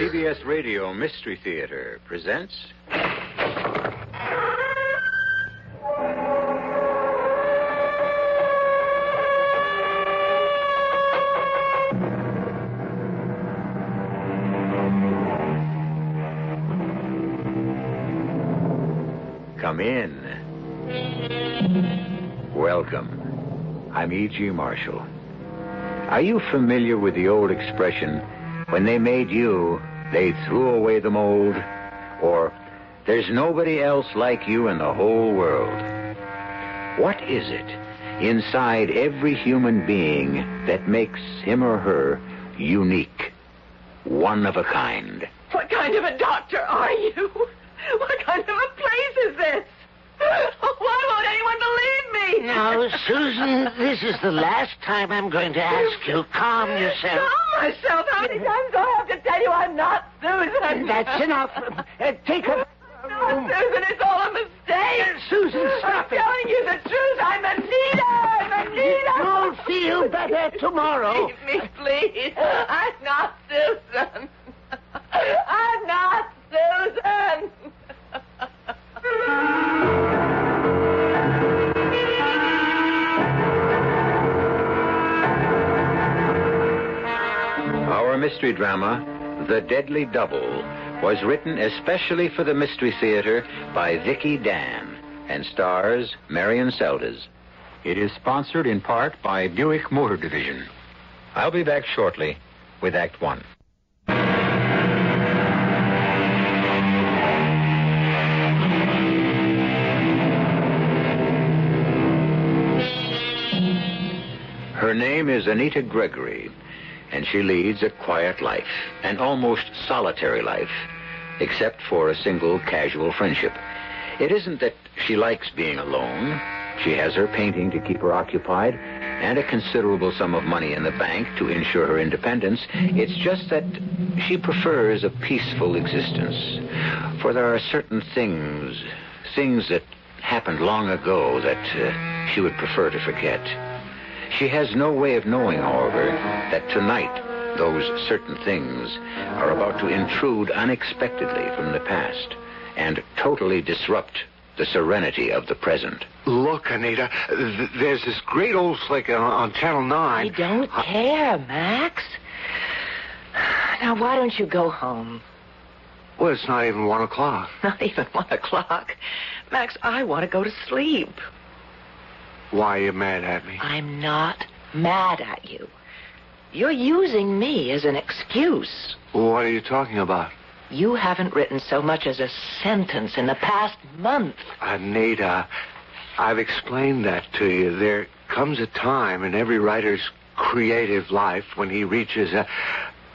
CBS Radio Mystery Theater presents. Come in. Welcome. I'm E.G. Marshall. Are you familiar with the old expression, when they made you, they threw away the mold? Or, there's nobody else like you in the whole world? What is it inside every human being that makes him or her unique? One of a kind. What kind of a doctor are you? What kind of a place is this? Why won't anyone believe me? Now, Susan, this is the last time I'm going to ask you. Calm yourself. Calm myself. How many times do I have to tell you I'm not Susan? That's enough. Uh, take a. No, Susan, it's all a mistake. Susan, stop it. I'm it. telling you the truth. I'm Anita. I'm Anita. You'll feel better tomorrow. Leave me, please. I'm not Susan. I'm not Susan. Mystery drama, The Deadly Double, was written especially for the Mystery Theater by Vicky Dan and stars Marion Seldes. It is sponsored in part by Buick Motor Division. I'll be back shortly with Act One. Her name is Anita Gregory, and she leads a quiet life, an almost solitary life, except for a single casual friendship. It isn't that she likes being alone, She has her painting to keep her occupied and a considerable sum of money in the bank to ensure her independence. It's just that she prefers a peaceful existence. For there are certain things, things that happened long ago that uh, she would prefer to forget. She has no way of knowing, however, that tonight those certain things are about to intrude unexpectedly from the past and totally disrupt the serenity of the present. Look, Anita, th- there's this great old flick on, on Channel 9. I don't uh, care, Max. Now, why don't you go home? Well, it's not even one o'clock. Not even one o'clock. Max, I want to go to sleep. Why are you mad at me? I'm not mad at you. You're using me as an excuse. What are you talking about? You haven't written so much as a sentence in the past month. Anita, I've explained that to you. There comes a time in every writer's creative life when he reaches a,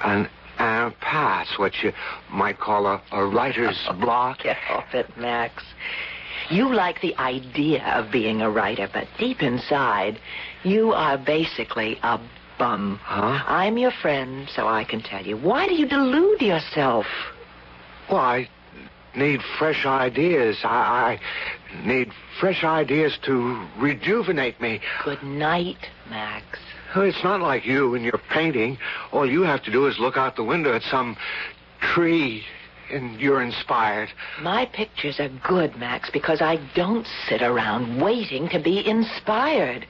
an impasse, what you might call a, a writer's block. Get off it, Max. You like the idea of being a writer, but deep inside, you are basically a bum. Huh? I'm your friend, so I can tell you. Why do you delude yourself? Well, I need fresh ideas. I, I need fresh ideas to rejuvenate me. Good night, Max. It's not like you and your painting. All you have to do is look out the window at some tree, and you're inspired. My pictures are good, Max, because I don't sit around waiting to be inspired.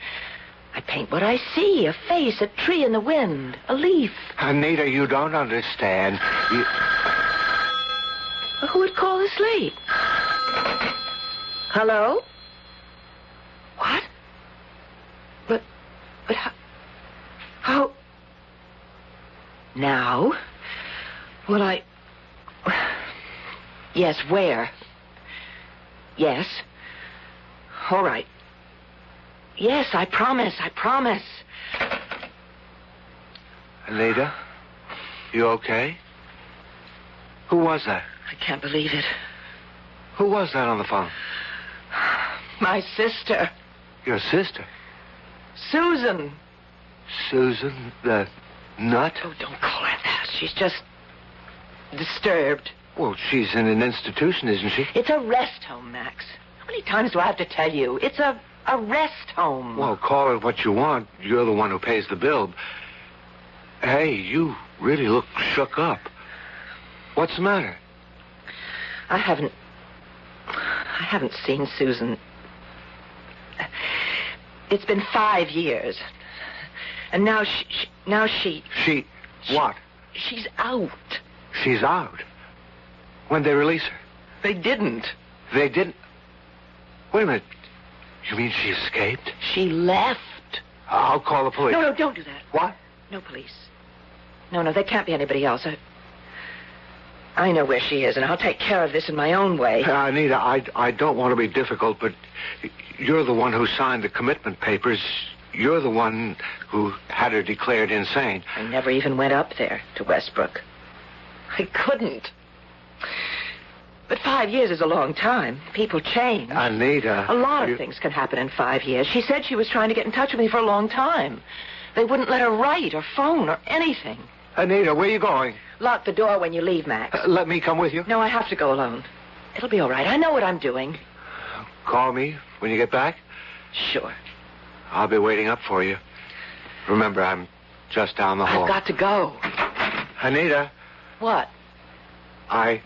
I paint what I see a face, a tree in the wind, a leaf. Anita, you don't understand. You... Who would call this late? Hello? What? But, but how? How? Now? Well, I. Yes, where? Yes. All right. Yes, I promise, I promise. Anita, you okay? Who was that? I can't believe it. Who was that on the phone? My sister, Your sister, Susan. Susan, the nut. Oh, don't call her that. She's just disturbed. Well, she's in an institution, isn't she? It's a rest home, Max. How many times do I have to tell you? It's a, a rest home. Well, call it what you want. You're the one who pays the bill. Hey, you really look shook up. What's the matter? I haven't. I haven't seen Susan. It's been five years, and now she, she now she She. What? she's out. She's out. When they release her? They didn't. They didn't. Wait a minute. You mean she escaped? She left. I'll call the police. No, no, don't do that. What? No police. No, no, there can't be anybody else. I, I know where she is, and I'll take care of this in my own way. Uh, Anita, I, I don't want to be difficult, but you're the one who signed the commitment papers. You're the one who had her declared insane. I never even went up there to Westbrook. I couldn't. But five years is a long time. People change. Anita. A lot of you- things can happen in five years. She said she was trying to get in touch with me for a long time. They wouldn't let her write or phone or anything. Anita, where are you going? Lock the door when you leave, Max. Uh, let me come with you. No, I have to go alone. It'll be all right. I know what I'm doing. Call me when you get back. Sure. I'll be waiting up for you. Remember, I'm just down the hall. I've got to go. Anita, What? I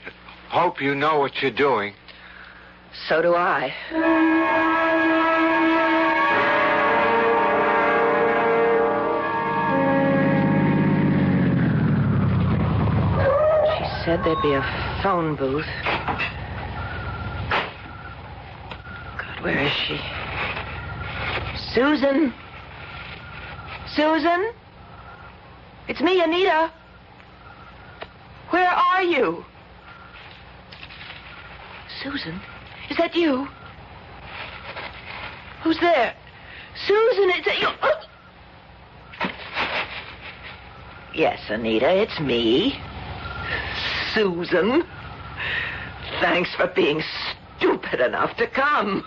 hope you know what you're doing. So do I. She said there'd be a phone booth. God, where is she? Susan? Susan? It's me, Anita. Where are you? Susan? Is that you? Who's there? Susan, is that you? Oh! Yes, Anita, it's me. Susan. Thanks for being stupid enough to come.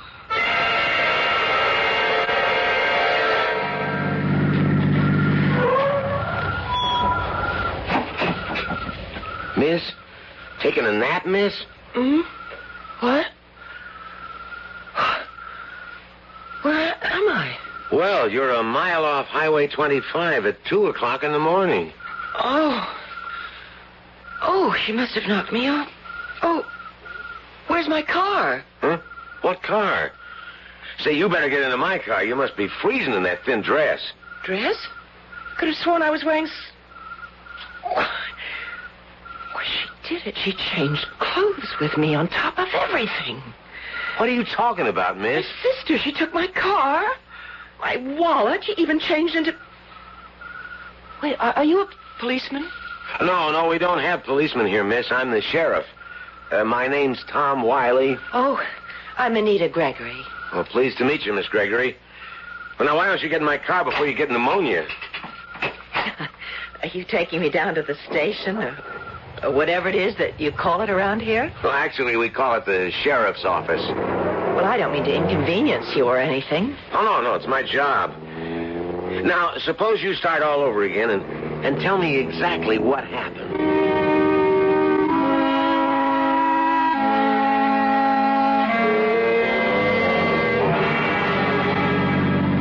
Miss? Taking a nap, miss? Hmm? What? Where am I? Well, you're a mile off Highway 25 at 2 o'clock in the morning. Oh. Oh, she must have knocked me off. Oh, where's my car? Huh? What car? Say, you better get into my car. You must be freezing in that thin dress. Dress? Could have sworn I was wearing. Why, she did it. She changed clothes with me on top of everything. What are you talking about, miss? My sister, she took my car, my wallet. She even changed into. Wait, are, are you a policeman? No, no, we don't have policemen here, miss. I'm the sheriff. Uh, my name's Tom Wiley. Oh, I'm Anita Gregory. Well, pleased to meet you, Miss Gregory. Well, now, why don't you get in my car before you get pneumonia? Are you taking me down to the station or, or whatever it is that you call it around here? Well, actually, we call it the sheriff's office. Well, I don't mean to inconvenience you or anything. Oh, no, no, it's my job. Now, suppose you start all over again and, and tell me exactly what happened.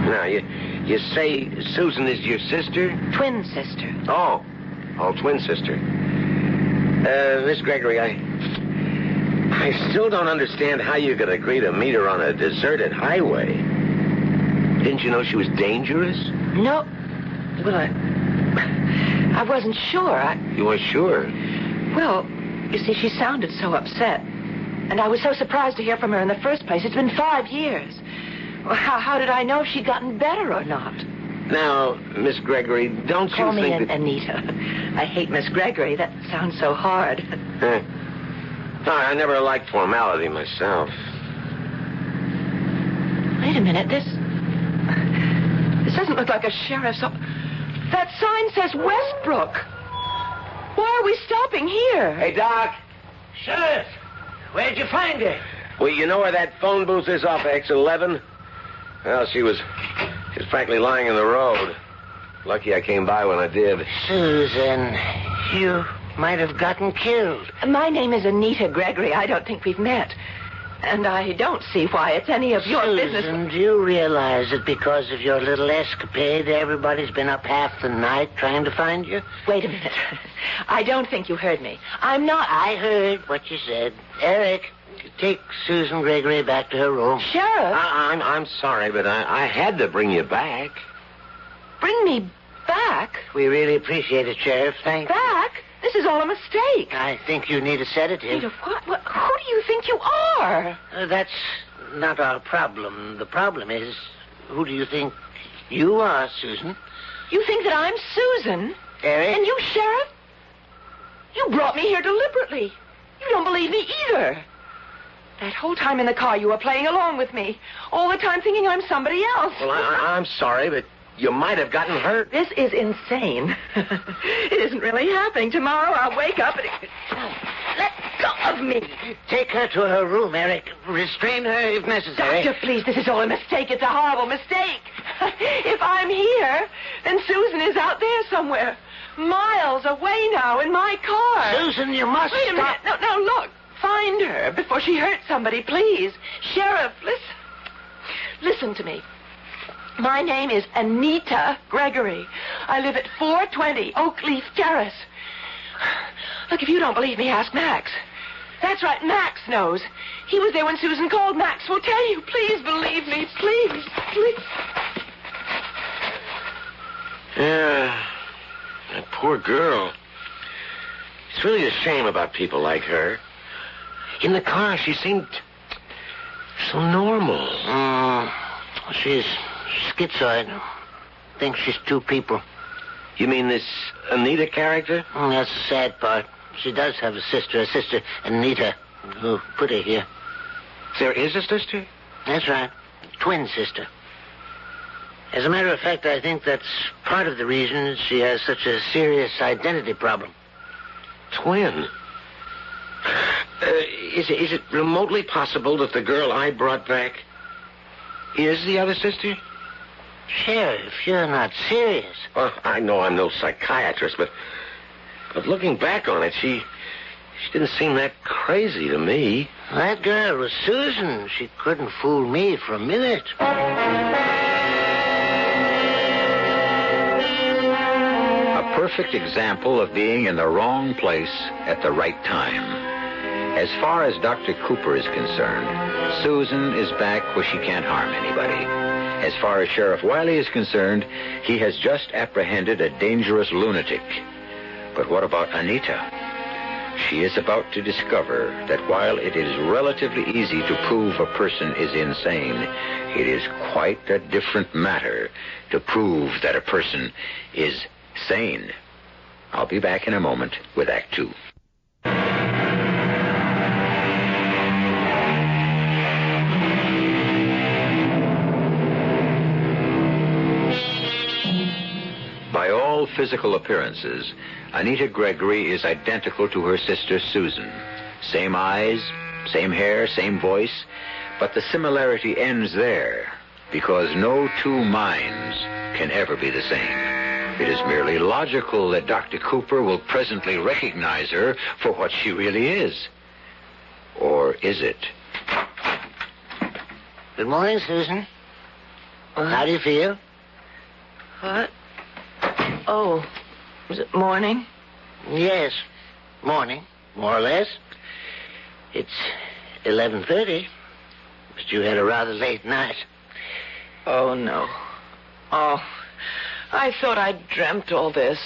Now, you, you say Susan is your sister? Twin sister. Oh, oh, twin sister. Uh, Miss Gregory, I, I still don't understand how you could agree to meet her on a deserted highway. Didn't you know she was dangerous? No. Well, I. I wasn't sure. I. You weren't sure. Well, you see, she sounded so upset. And I was so surprised to hear from her in the first place. It's been five years. Well, how, how did I know if she'd gotten better or not? Now, Miss Gregory, don't Call you me think An- that... Anita. I hate Miss Gregory. That sounds so hard. Eh. No, I never liked formality myself. Wait a minute. This. This doesn't look like a sheriff's. o- That sign says Westbrook. Why are we stopping here? Hey, Doc. Sheriff, where'd you find her? Well, you know where that phone booth is off X11? Well, she was... She was frankly lying in the road. Lucky I came by when I did. Susan, you might have gotten killed. My name is Anita Gregory. I don't think we've met. And I don't see why it's any of your Susan, business. do you realize that because of your little escapade, everybody's been up half the night trying to find you? Wait a minute. I don't think you heard me. I'm not. I heard what you said. Eric, take Susan Gregory back to her room. Sheriff, I, I'm, I'm sorry, but I, I had to bring you back. bring me back. We really appreciate it, Sheriff. Thank you. Back? This is all a mistake. I think you need a sedative. Need a what? what? Who do you think you are? Uh, that's not our problem. The problem is, who do you think you are, Susan? You think that I'm Susan? Eric? And you, Sheriff? You brought me here deliberately. You don't believe me either. That whole time in the car, you were playing along with me. All the time thinking I'm somebody else. Well, I, I, I'm sorry, but you might have gotten hurt. This is insane. it isn't really happening. Tomorrow I'll wake up and it... Let go of me. Take her to her room, Eric. Restrain her if necessary. Doctor, please, this is all a mistake. It's a horrible mistake. if I'm here, then Susan is out there somewhere. Miles away now in my car. Susan, you must Wait a stop. minute. No, no, look. Find her before she hurts somebody, please. Sheriff, listen. Listen to me. My name is Anita Gregory. I live at 420 Oakleaf Terrace. Look, if you don't believe me, ask Max. That's right, Max knows. He was there when Susan called. Max will tell you. Please believe me, please, please. Yeah, that poor girl. It's really a shame about people like her. In the car, she seemed so normal. Mm, she's schizoid. Thinks she's two people. You mean this Anita character? Mm, that's the sad part. She does have a sister, a sister, Anita, who put her here. There is a sister? That's right. Twin sister. As a matter of fact, I think that's part of the reason she has such a serious identity problem. Twin. Uh, is, it, is it remotely possible that the girl I brought back is the other sister? Sheriff, you're not serious. Well, I know I'm no psychiatrist, but but looking back on it, she She didn't seem that crazy to me. That girl was Susan. She couldn't fool me for a minute. A perfect example of being in the wrong place at the right time. As far as Dr. Cooper is concerned, Susan is back where she can't harm anybody. As far as Sheriff Wiley is concerned, he has just apprehended a dangerous lunatic. But what about Anita? She is about to discover that while it is relatively easy to prove a person is insane, it is quite a different matter to prove that a person is sane. I'll be back in a moment with Act Two. Physical appearances, Anita Gregory is identical to her sister Susan. Same eyes, same hair, same voice, but the similarity ends there because no two minds can ever be the same. It is merely logical that Dr. Cooper will presently recognize her for what she really is. Or is it? Good morning, Susan. How do you feel? What? Oh, is it morning? Yes, morning, more or less. It's 11.30, but you had a rather late night. Oh, no. Oh, I thought I'd dreamt all this.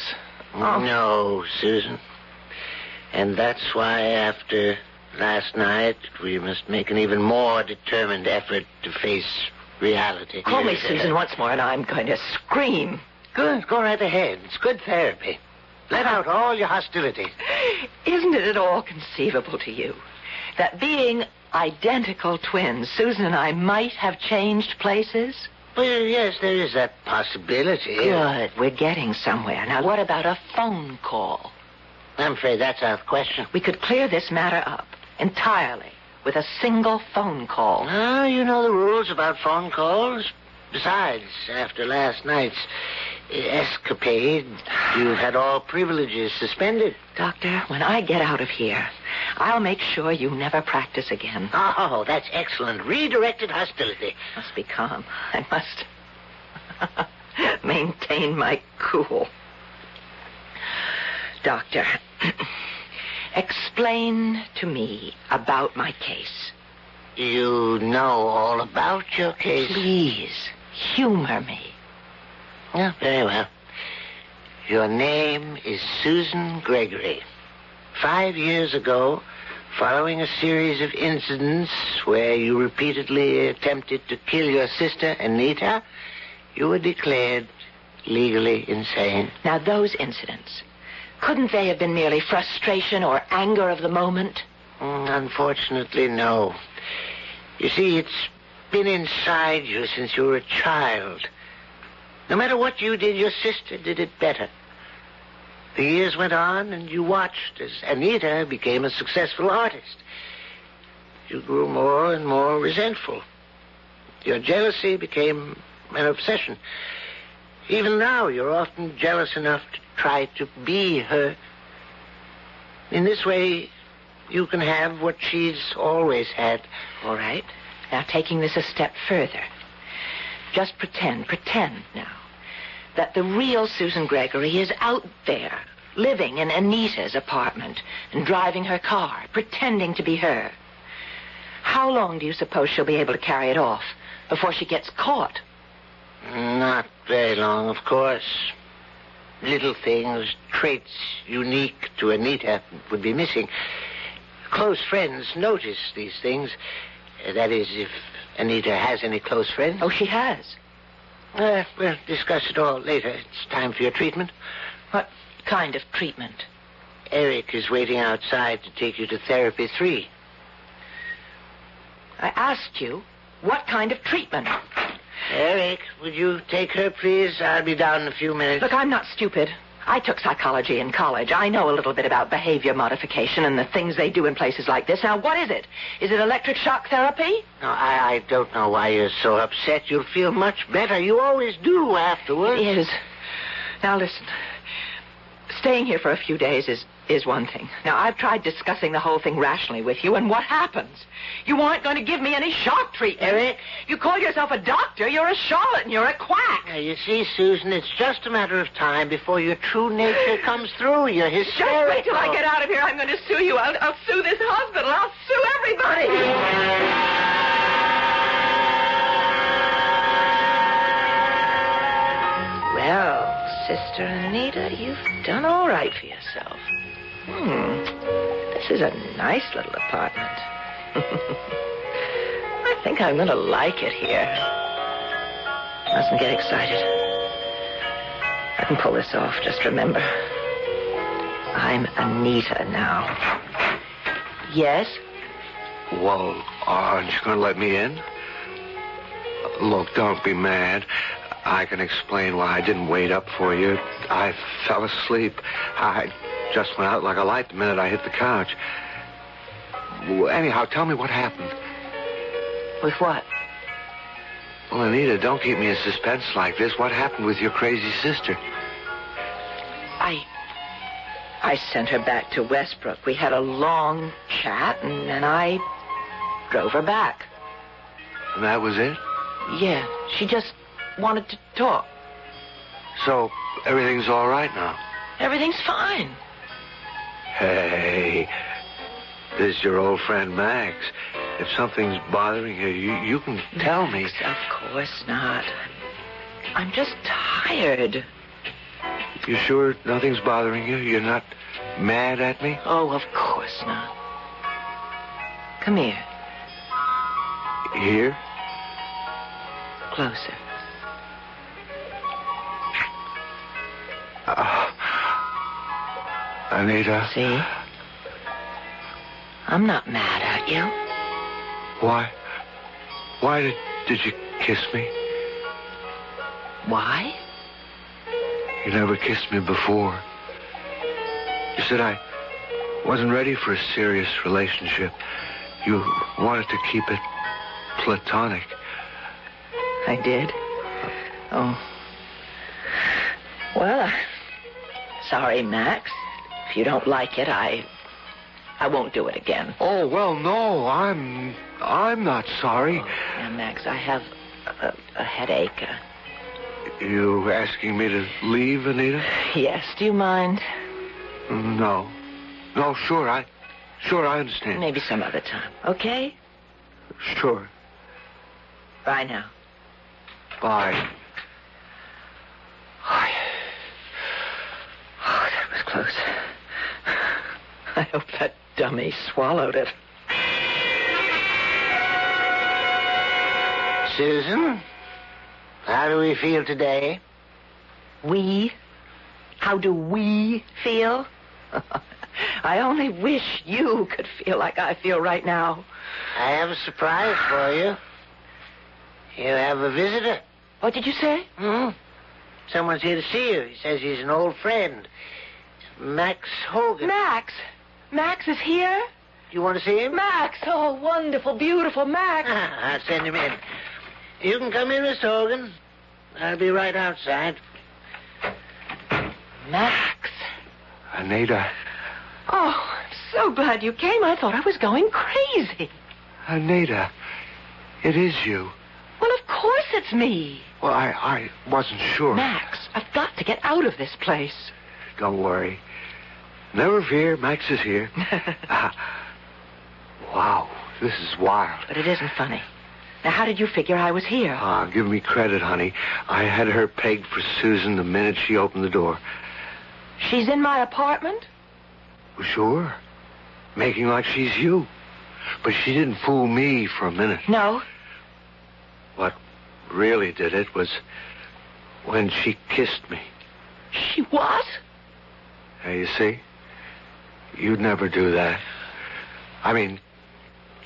Oh. No, Susan. And that's why after last night, we must make an even more determined effort to face reality. Call me Susan once more, and I'm going to scream. Good, go right ahead. It's good therapy. Let out all your hostility. Isn't it at all conceivable to you that being identical twins, Susan and I might have changed places? Well, yes, there is that possibility. Good. We're getting somewhere. Now, what about a phone call? I'm afraid that's out of question. We could clear this matter up entirely with a single phone call. Ah, you know the rules about phone calls. Besides, after last night's escapade, you've had all privileges suspended. Doctor, when I get out of here, I'll make sure you never practice again. Oh, that's excellent. Redirected hostility. Must be calm. I must maintain my cool. Doctor, explain to me about my case. You know all about your case. Please, humor me. Yeah, very well. Your name is Susan Gregory. Five years ago, following a series of incidents where you repeatedly attempted to kill your sister, Anita, you were declared legally insane. Now, those incidents, couldn't they have been merely frustration or anger of the moment? Mm, unfortunately, no. You see, it's been inside you since you were a child. No matter what you did, your sister did it better. The years went on, and you watched as Anita became a successful artist. You grew more and more resentful. Your jealousy became an obsession. Even now, you're often jealous enough to try to be her. In this way, you can have what she's always had. All right. Now, taking this a step further. Just pretend, pretend now, that the real Susan Gregory is out there, living in Anita's apartment and driving her car, pretending to be her. How long do you suppose she'll be able to carry it off before she gets caught? Not very long, of course. Little things, traits unique to Anita would be missing. Close friends notice these things. That is, if Anita has any close friends. Oh, she has. Uh, we'll discuss it all later. It's time for your treatment. What kind of treatment? Eric is waiting outside to take you to therapy three. I asked you, what kind of treatment? Eric, would you take her, please? I'll be down in a few minutes. Look, I'm not stupid. I took psychology in college. I know a little bit about behavior modification and the things they do in places like this. Now, what is it? Is it electric shock therapy? No, I, I don't know why you're so upset. You'll feel much better. You always do afterwards. It is. Now, listen. Staying here for a few days is, is one thing. Now, I've tried discussing the whole thing rationally with you, and what happens? You aren't going to give me any shock treatment. Eric? You call yourself a doctor, you're a charlatan, you're a quack. Now, you see, Susan, it's just a matter of time before your true nature comes through. You're hysterical. Just wait till I get out of here. I'm going to sue you. I'll, I'll sue this hospital. I'll sue everybody. Well, Sister Anita, you've done all right for yourself. Hmm. This is a nice little apartment. I think I'm going to like it here. Mustn't get excited. I can pull this off. Just remember, I'm Anita now. Yes? Well, aren't you going to let me in? Look, don't be mad. I can explain why I didn't wait up for you. I fell asleep. I just went out like a light the minute I hit the couch. Anyhow, tell me what happened. With what? Well, Anita, don't keep me in suspense like this. What happened with your crazy sister? I. I sent her back to Westbrook. We had a long chat, and then I drove her back. And that was it? Yeah, she just wanted to talk. So, everything's all right now? Everything's fine. Hey, this is your old friend Max. If something's bothering you, you, you can tell me. Of course not. I'm just tired. You sure nothing's bothering you? You're not mad at me? Oh, of course not. Come here. Here? Closer. Anita? See? I'm not mad at you. Why? Why did, did you kiss me? Why? You never kissed me before. You said I wasn't ready for a serious relationship. You wanted to keep it platonic. I did? Oh. Well, uh, sorry, Max. If you don't like it, I. I won't do it again. Oh, well, no, I'm. I'm not sorry. Oh, yeah, Max, I have a, a headache. You asking me to leave, Anita? yes, do you mind? No. No, sure, I. Sure, I understand. Maybe some other time. Okay? Sure. Bye now. Bye. Oh, that was close. I hope that dummy swallowed it. Susan, how do we feel today? We? How do we feel? I only wish you could feel like I feel right now. I have a surprise for you. You have a visitor. What did you say? Hmm? Someone's here to see you. He says he's an old friend. Max Hogan. Max? Max is here? You want to see him? Max! Oh, wonderful, beautiful Max. Ah, I'll send him in. You can come in, Mr. Hogan. I'll be right outside. Max. Anita. Oh, I'm so glad you came. I thought I was going crazy. Anita. It is you. Well, of course it's me. Well, I, I wasn't sure. Max, I've got to get out of this place. Don't worry. Never fear, Max is here. Ah, wow, this is wild. But it isn't funny. Now, how did you figure I was here? Ah, give me credit, honey. I had her pegged for Susan the minute she opened the door. She's in my apartment? Sure. Making like she's you. But she didn't fool me for a minute. No. What really did it was when she kissed me. She what? Now, you see? You'd never do that. I mean,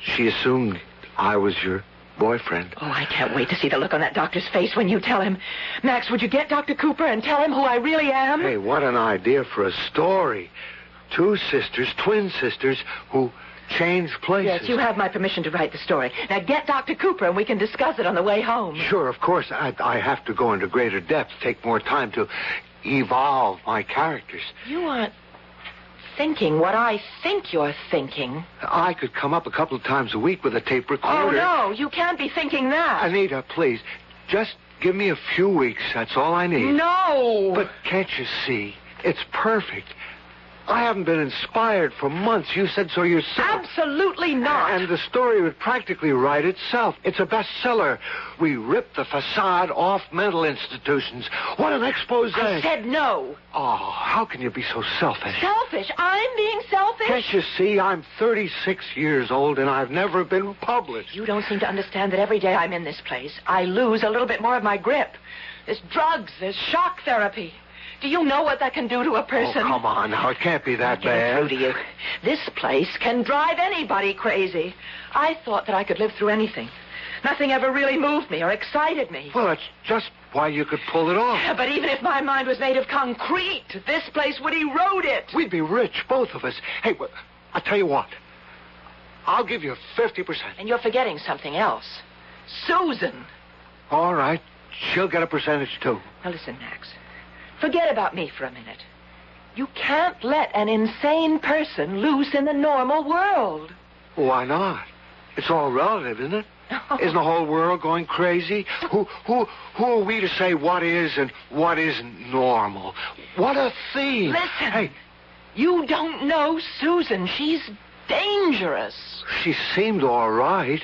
she assumed I was your boyfriend. Oh, I can't wait to see the look on that doctor's face when you tell him. Max, would you get Dr. Cooper and tell him who I really am? Hey, what an idea for a story. Two sisters, twin sisters, who change places. Yes, you have my permission to write the story. Now get Dr. Cooper and we can discuss it on the way home. Sure, of course. I, I have to go into greater depth, take more time to evolve my characters. You aren't thinking what I think you're thinking. I could come up a couple of times a week with a tape oh, recorder. Oh, no, you can't be thinking that. Anita, please, just give me a few weeks. That's all I need. No. But can't you see? It's perfect. I haven't been inspired for months. You said so yourself. Absolutely not. And the story would practically write itself. It's a bestseller. We ripped the facade off mental institutions. What an expose. I said no. Oh, how can you be so selfish? Selfish. I'm being selfish. Can't you see? I'm 36 years old and I've never been published. You don't seem to understand that every day I'm in this place, I lose a little bit more of my grip. There's drugs, there's shock therapy. Do you know what that can do to a person? Oh, person? come on now. It can't be that bad. through to you. This place can drive anybody crazy. I thought that I could live through anything. Nothing ever really moved me or excited me. Well, that's just why you could pull it off. But even if my mind was made of concrete, this place would erode it. We'd be rich, both of us. Hey, well, I'll tell you what. I'll give you 50%. And you're forgetting something else. Susan. All right. She'll get a percentage, too. Now listen, Max. Forget about me for a minute. You can't let an insane person loose in the normal world. Why not? It's all relative, isn't it? Isn't the whole world going crazy? Who, who, who are we to say what is and what isn't normal? What a theme! Listen. Hey, You don't know Susan. She's dangerous. she seemed all right.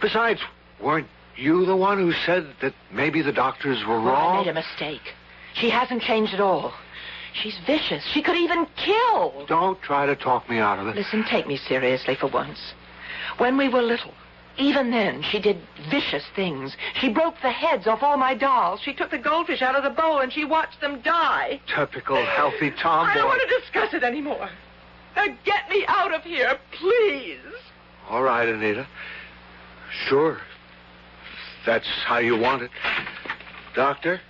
Besides, weren't you the one who said that maybe the doctors were Well, I wrong? made a mistake. She hasn't changed at all. She's vicious. She could even kill. Don't try to talk me out of it. Listen, take me seriously for once. When we were little, even then, she did vicious things. She broke the heads off all my dolls. She took the goldfish out of the bowl and she watched them die. Typical healthy Tom. I don't want to discuss it anymore. Now get me out of here, please. All right, Anita. Sure. That's how you want it. Doctor,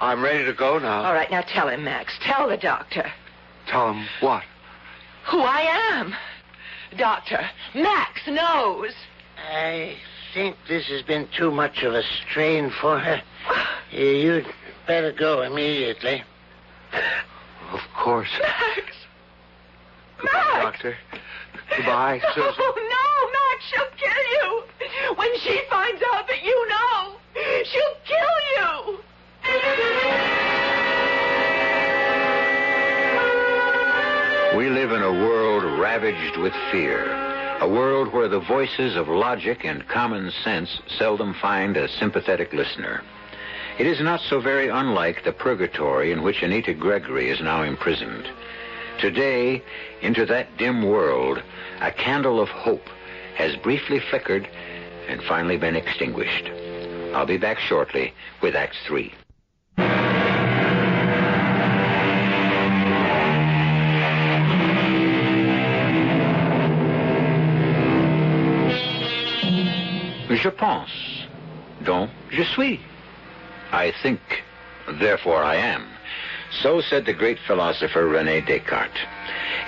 I'm ready to go now. All right, now tell him, Max. Tell the doctor Tell him what? who I am. Doctor, Max knows. I think this has been too much of a strain for her. You'd better go immediately. Of course. Max. Goodbye, Max. Doctor. Goodbye, Susan. Oh, no, Max, she'll kill you. When she finds out that you know, she'll kill you. We live in a world ravaged with fear. A world where the voices of logic and common sense seldom find a sympathetic listener. It is not so very unlike the purgatory in which Anita Gregory is now imprisoned. Today, into that dim world, a candle of hope has briefly flickered and finally been extinguished. I'll be back shortly with Act Three. Je pense. Donc, je suis. I think, therefore I am. So said the great philosopher Rene Descartes.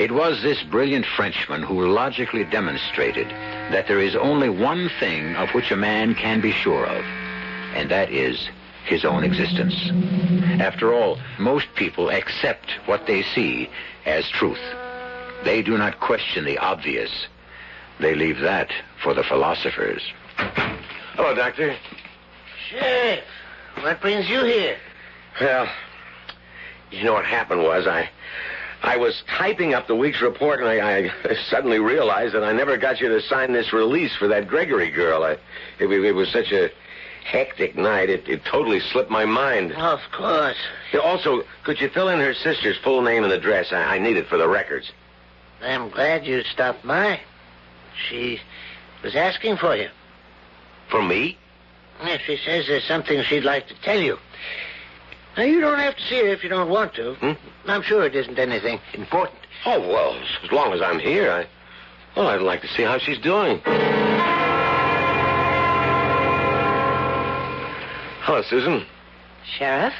It was this brilliant Frenchman who logically demonstrated that there is only one thing of which a man can be sure of, and that is his own existence. After all, most people accept what they see as truth. They do not question the obvious. They leave that for the philosophers. Hello, Doctor. Sheriff, what brings you here? Well, you know what happened was I I was typing up the week's report and I, I suddenly realized that I never got you to sign this release for that Gregory girl. I, it, it was such a hectic night, it, it totally slipped my mind. Of course. Also, could you fill in her sister's full name and address? I, I need it for the records. I'm glad you stopped by. She was asking for you. For me? Yes, she says there's something she'd like to tell you. Now, you don't have to see her if you don't want to. Hmm? I'm sure it isn't anything important. Oh, well, as long as I'm here, I. Well, I'd like to see how she's doing. Hello, Susan. Sheriff,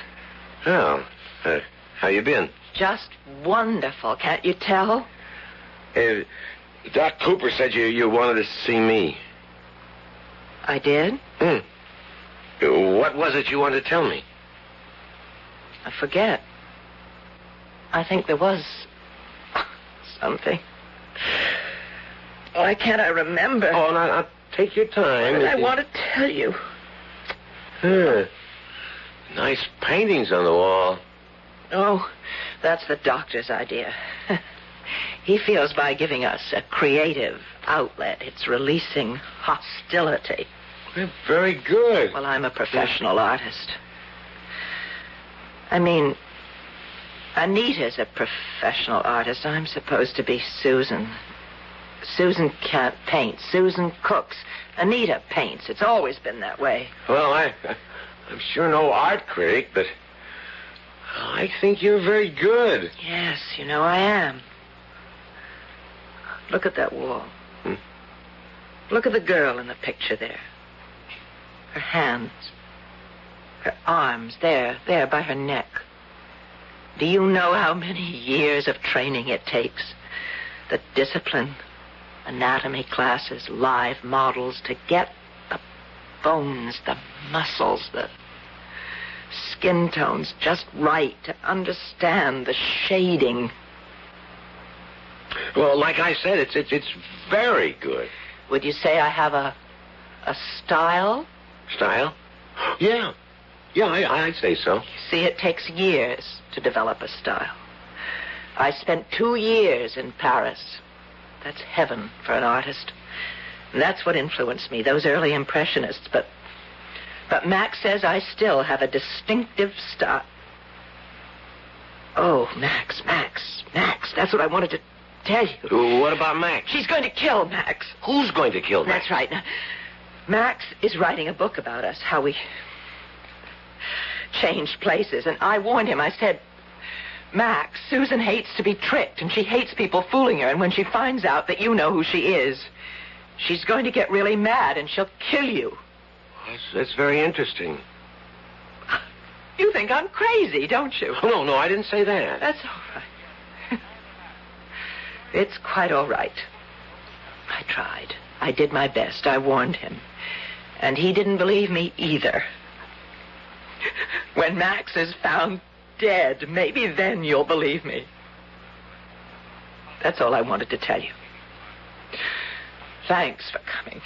Oh, uh, how you been? just wonderful, can't you tell? Uh, Doc Cooper said you, you wanted to see me. I did. Hmm. What was it you wanted to tell me? I forget. I think there was something. Why can't I remember? Oh, now, now take your time. I It- want to tell you? Huh. Nice paintings on the wall. Oh, that's the doctor's idea. he feels by giving us a creative outlet, it's releasing hostility. Very good. Well, I'm a professional artist. I mean, Anita's a professional artist. I'm supposed to be Susan. Susan can't paint. Susan cooks. Anita paints. It's always been that way. Well, I, I'm sure no art critic, but I think you're very good. Yes, you know I am. Look at that wall. Hmm. Look at the girl in the picture there. Her hands. Her arms, there, there by her neck. Do you know how many years of training it takes? The discipline, anatomy classes, live models to get the bones, the muscles, the skin tones just right to understand the shading. Well, like I said, it's it's it's very good. Would you say I have a a style? Style? Yeah. Yeah, I, I'd say so. See, it takes years to develop a style. I spent two years in Paris. That's heaven for an artist. And that's what influenced me, those early impressionists. But but Max says I still have a distinctive style. Oh, Max, Max, Max. That's what I wanted to tell you. What about Max? She's going to kill Max. Who's going to kill Max? That's right. Now, Max is writing a book about us, how we changed places. And I warned him. I said, Max, Susan hates to be tricked, and she hates people fooling her. And when she finds out that you know who she is, she's going to get really mad, and she'll kill you. That's, that's very interesting. You think I'm crazy, don't you? Oh, no, no, I didn't say that. That's all right. It's quite all right. I tried. I did my best. I warned him. And he didn't believe me either. When Max is found dead, maybe then you'll believe me. That's all I wanted to tell you. Thanks for coming.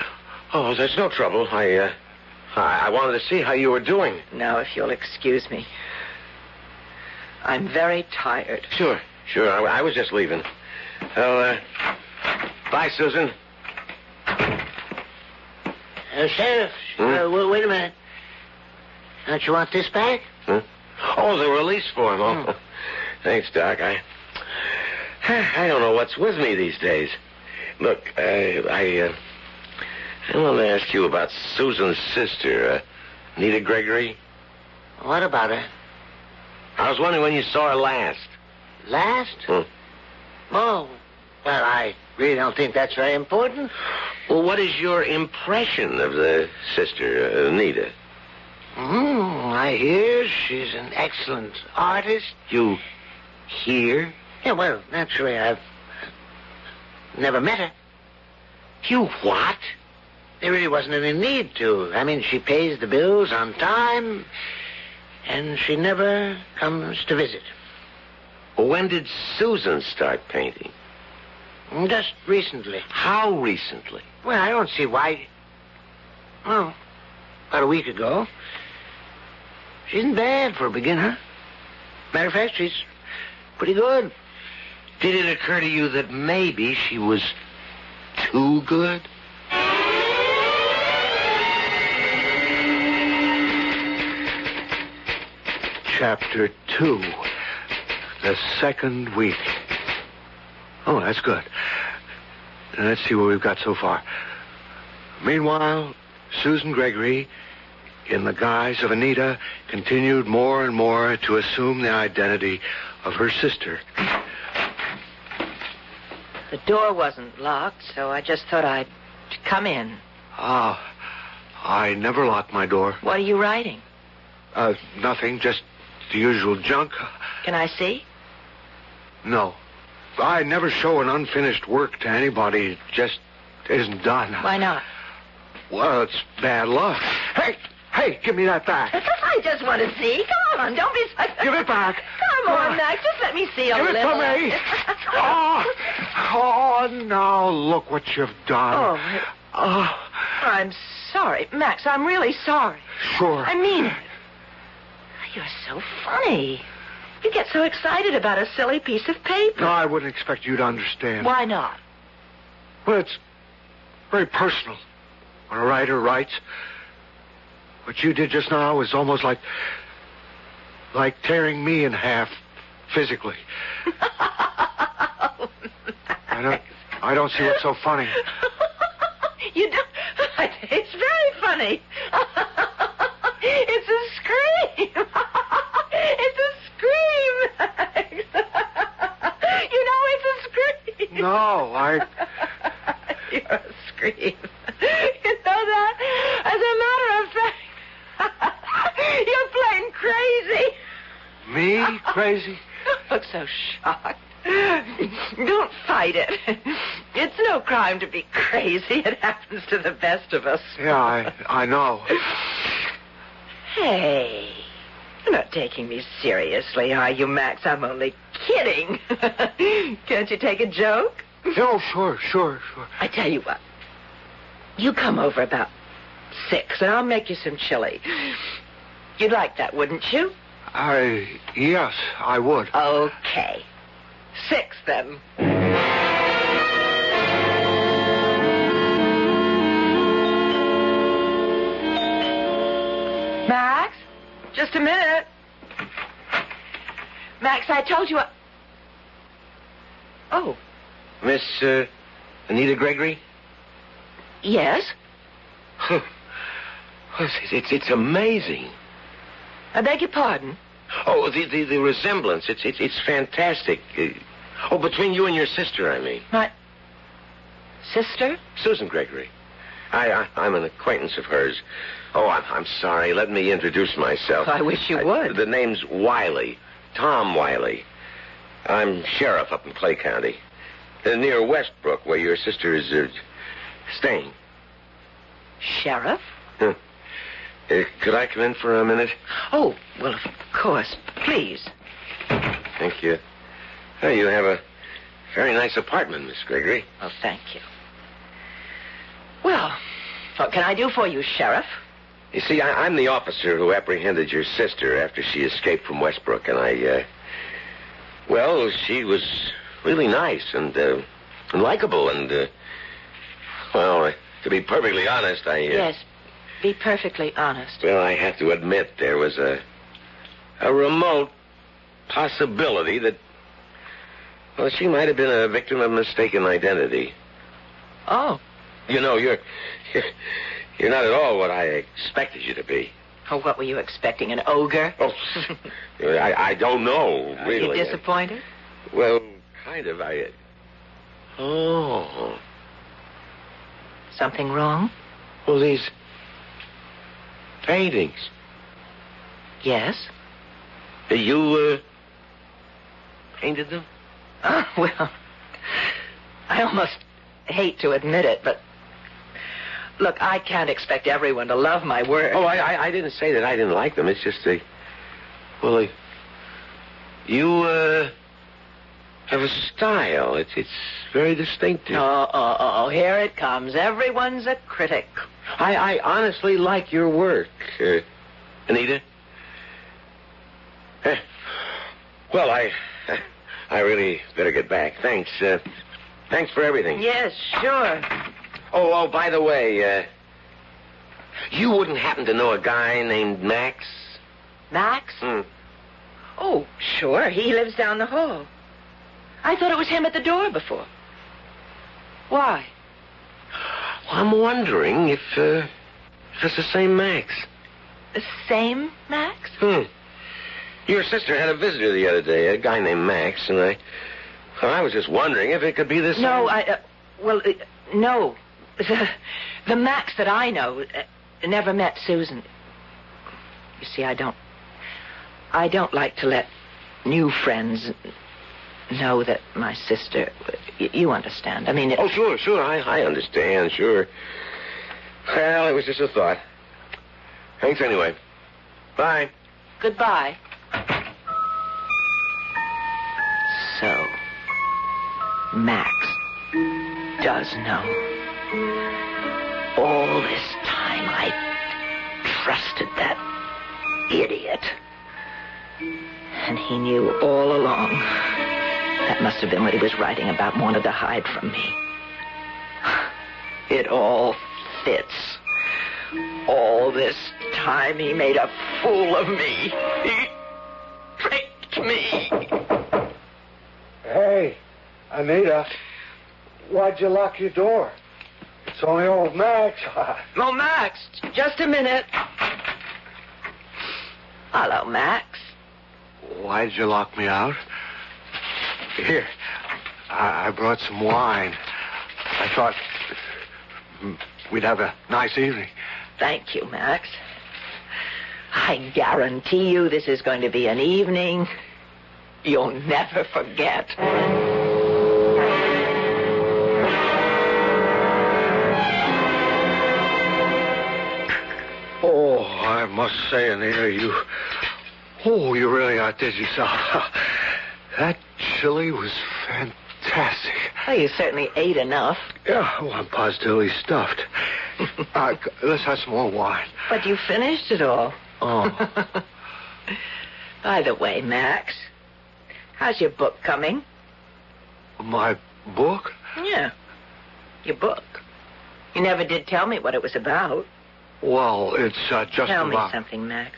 Oh, that's no trouble. I, uh, I, I wanted to see how you were doing. Now, if you'll excuse me. I'm very tired. Sure, sure. I, I was just leaving. Well, uh, bye, Susan. Uh, Sheriff, uh, w- wait a minute. Don't you want this back? Huh? Oh, the release form. Oh, thanks, Doc. I, I don't know what's with me these days. Look, uh, I, uh, I want to ask you about Susan's sister, uh, Nita Gregory. What about her? I was wondering when you saw her last. Last? Hmm. Oh, well, I really don't think that's very important. Well, what is your impression of the sister, Anita? Nita? Hmm, I hear she's an excellent artist. You hear? Yeah, well, naturally, I've never met her. You what? There really wasn't any need to. I mean, she pays the bills on time, and she never comes to visit. When did Susan start painting? Just recently. How recently? Well, I don't see why. Well, about a week ago. She isn't bad for a beginner. Matter of fact, she's pretty good. Did it occur to you that maybe she was too good? Chapter 2. The second week. Oh, that's good. Let's see what we've got so far. Meanwhile, Susan Gregory, in the guise of Anita, continued more and more to assume the identity of her sister. The door wasn't locked, so I just thought I'd come in. Ah, I never lock my door. What are you writing? Uh, nothing, just the usual junk. Can I see? No. I never show an unfinished work to anybody. It just isn't done. Why not? Well, it's bad luck. Hey, hey, give me that back. I just want to see. Come on, don't be. Give it back. Come on, Max. Just let me see a Give it little. to me. oh, oh, now look what you've done. Oh, Oh, I'm sorry. Max, I'm really sorry. sure. I mean it. You're so funny. You get so excited about a silly piece of paper. No, I wouldn't expect you to understand. Why not? Well, it's very personal. When a writer writes, what you did just now was almost like like tearing me in half physically. Oh, I don't I don't see what's so funny. You don't. It's very funny. It's a scream. It's a scream. you know, it's a scream. No, I You're a scream. You know that? As a matter of fact, you're playing crazy. me crazy? Look so shocked. Don't fight it. It's no crime to be crazy. It happens to the best of us. Yeah, I I know. Hey, you're not taking me seriously, are you, Max? I'm only kidding. Can't you take a joke? Oh, sure, sure, sure. I tell you what. You come over about six, and I'll make you some chili. You'd like that, wouldn't you? I yes, I would. Okay. Six, then. Max, just a minute. Max, I told you. I... Oh, Miss uh, Anita Gregory? yes. It's, it's, it's amazing. I beg your pardon. Oh, the, the, the resemblance. It's, it's, it's fantastic. Uh, oh, between you and your sister, I mean. My sister? Susan Gregory. I, I, I'm an acquaintance of hers. Oh, I'm, I'm sorry. Let me introduce myself. I wish you would. the name's Wiley. Tom Wiley. I'm sheriff up in Clay County. Uh, near Westbrook, where your sister is uh, staying. Sheriff? Huh. Uh, could I come in for a minute? Oh, well, of course. Please. Thank you. Oh, you have a very nice apartment, Miss Gregory. Well, thank you. Well, what can I do for you, Sheriff? You see, I, I'm the officer who apprehended your sister after she escaped from Westbrook, and I, uh, well, she was really nice and, uh, and likable, and, uh, well, uh, to be perfectly honest, I, uh, Yes. Be perfectly honest. well, I have to admit there was a, a remote possibility that, well, she might have been a victim of mistaken identity. Oh. You know, you're, you're, you're not at all what I expected you to be. Oh, what were you expecting? An ogre? Oh, I, I don't know, Are really. you disappointed? Well, kind of. I. Oh. Something wrong? Well, these paintings. Yes. You, uh, painted them? Oh, well, I almost hate to admit it, but look, I can't expect everyone to love my work. Oh, I, I, I didn't say that I didn't like them. It's just they. Well, they, you, uh, have a style. It's it's very distinctive. Oh, oh, oh, oh, here it comes. Everyone's a critic. I, I honestly like your work, uh, Anita. Eh, well, I, I really better get back. Thanks. Uh, thanks for everything. Yes, sure. Oh, oh, by the way, uh, you wouldn't happen to know a guy named Max? Max? Hmm. Oh, sure. He lives down the hall. I thought it was him at the door before. Why? Well, I'm wondering if, uh, if it's the same Max. The same Max? Hmm. Your sister had a visitor the other day, a guy named Max, and I, well, I was just wondering if it could be the same. No, I. Uh, well, uh, no. The, the Max that I know uh, never met Susan. You see, I don't. I don't like to let new friends know that my sister. You understand. I mean. It... Oh, sure, sure. I, I understand, sure. Well, it was just a thought. Thanks anyway. Bye. Goodbye. So, Max does know. All this time I trusted that idiot. And he knew all along. That must have been what he was writing about wanted to hide from me. It all fits. All this time he made a fool of me. He tricked me. Hey, Anita, why'd you lock your door? It's only old Max. No, Max, just a minute. Hello, Max. Why'd you lock me out? Here, I, I brought some wine. I thought mm, we'd have a nice evening. Thank you, Max. I guarantee you this is going to be an evening you'll never forget. Oh, I must say, Anita, you. Oh, you really outdid yourself. that chili was fantastic. Well, you certainly ate enough. Yeah, well, I'm positively stuffed. uh, let's have some more wine. But you finished it all. Oh. By the way, Max, how's your book coming? My book? Yeah, your book. You never did tell me what it was about. Well, it's uh, just tell me something, Max.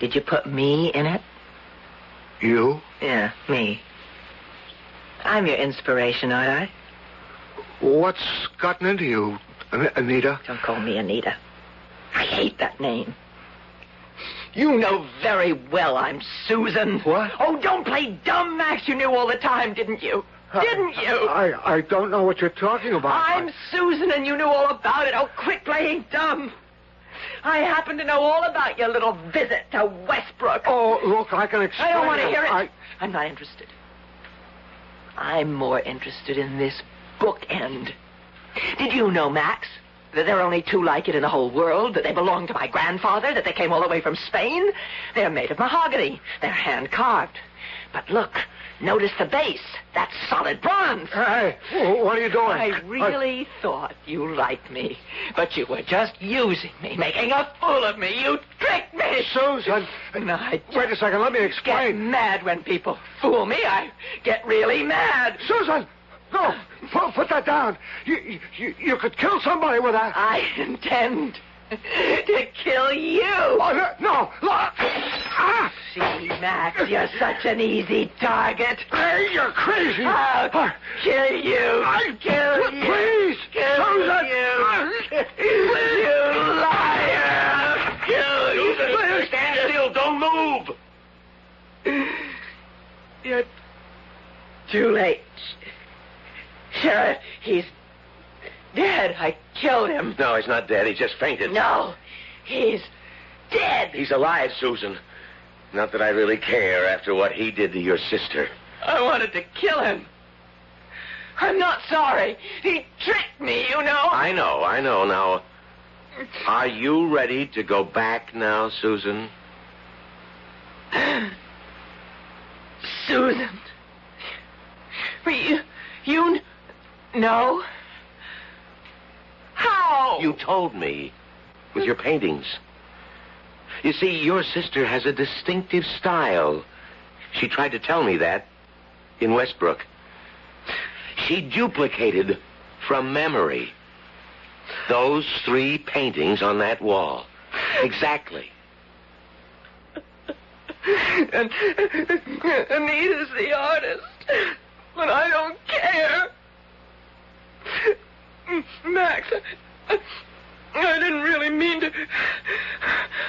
Did you put me in it? You. Yeah, me. I'm your inspiration, aren't I? What's gotten into you, Anita? Don't call me Anita. I hate that name. You know very well I'm Susan. What? Oh, don't play dumb, Max. You knew all the time, didn't you? Didn't you? I, I don't know what you're talking about. I'm Susan, and you knew all about it. Oh, quit playing dumb. I happen to know all about your little visit to Westbrook. Oh, look, I can explain. I don't want to hear it. I, I'm not interested. I'm more interested in this bookend. Did you know, Max, that there are only two like it in the whole world? That they belong to my grandfather? That they came all the way from Spain? They're made of mahogany. They're hand carved. But look, notice the base. That's solid bronze. Hey, wh- what are you doing? I really thought you liked me, but you were just using me, making a fool of me. You tricked me. Susan. No, I Wait a second, let me explain. get mad when people fool me. I get really mad. Susan! No, put, put that down. You, you, you could kill somebody with that. I intend to kill you. Oh, no, no, look. Ah! See, Max, you're such an easy target. Hey, you're crazy. I'll kill you. I'll kill you. Please, kill Susan. you. You liar. Kill you. Stand still. Don't move. You're too late. Sheriff, he's dead. I killed him. No, he's not dead. He just fainted. No, he's dead. He's alive, Susan. Not that I really care after what he did to your sister. I wanted to kill him. I'm not sorry. He tricked me, you know. I know, I know. Now, are you ready to go back now, Susan? Susan. You, you kn- know? You told me with your paintings. You see, your sister has a distinctive style. She tried to tell me that in Westbrook. She duplicated from memory those three paintings on that wall. Exactly. and Anita's the artist. But I don't care. Max, I, didn't really mean to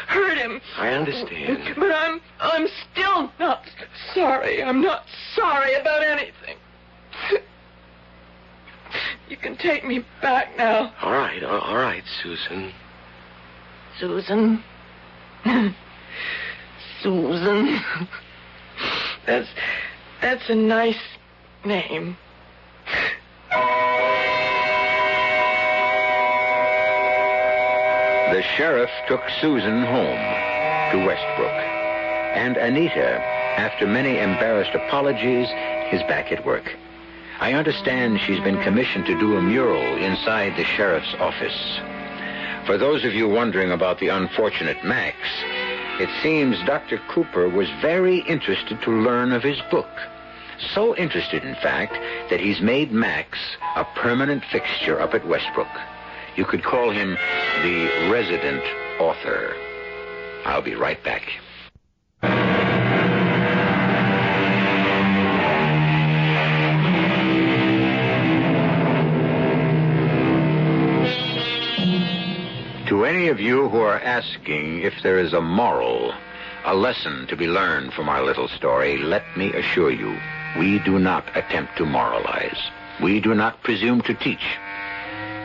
hurt him. I understand. But I'm I'm still not sorry. I'm not sorry about anything. You can take me back now. All right, all- all right, Susan. Susan. Susan. That's that's a nice name. The sheriff took Susan home to Westbrook. And Anita, after many embarrassed apologies, is back at work. I understand she's been commissioned to do a mural inside the sheriff's office. For those of you wondering about the unfortunate Max, it seems Dr. Cooper was very interested to learn of his book. So interested, in fact, that he's made Max a permanent fixture up at Westbrook. You could call him the resident author. I'll be right back. To any of you who are asking if there is a moral, a lesson to be learned from our little story, let me assure you, we do not attempt to moralize. We do not presume to teach.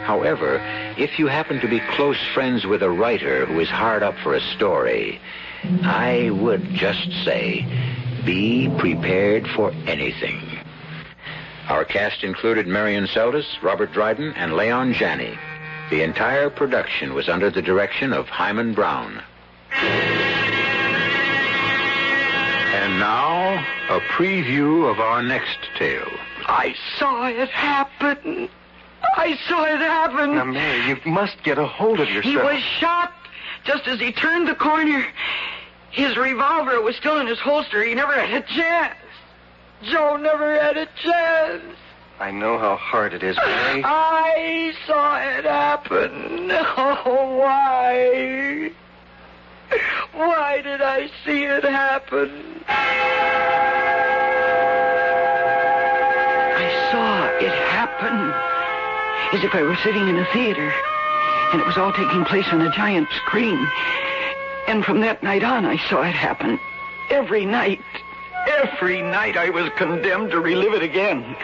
However, if you happen to be close friends with a writer who is hard up for a story, I would just say, be prepared for anything. Our cast included Marian Seldes, Robert Dryden, and Leon Janney. The entire production was under the direction of Himan Brown. And now, a preview of our next tale. I saw it happen. I saw it happen. Now, Mary, you must get a hold of yourself. He was shot just as he turned the corner. His revolver was still in his holster. He never had a chance. Joe never had a chance. I know how hard it is, Mary. I saw it happen. Oh, why? Why did I see it happen? I saw it happen as if I were sitting in a theater and it was all taking place on a giant screen. And from that night on, I saw it happen every night. Every night I was condemned to relive it again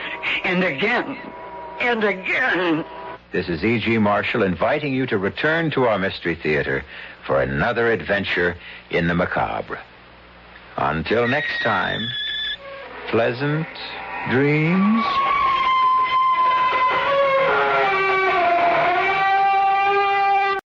and again and again. This is E.G. Marshall inviting you to return to our Mystery Theater for another adventure in the macabre. Until next time, pleasant dreams.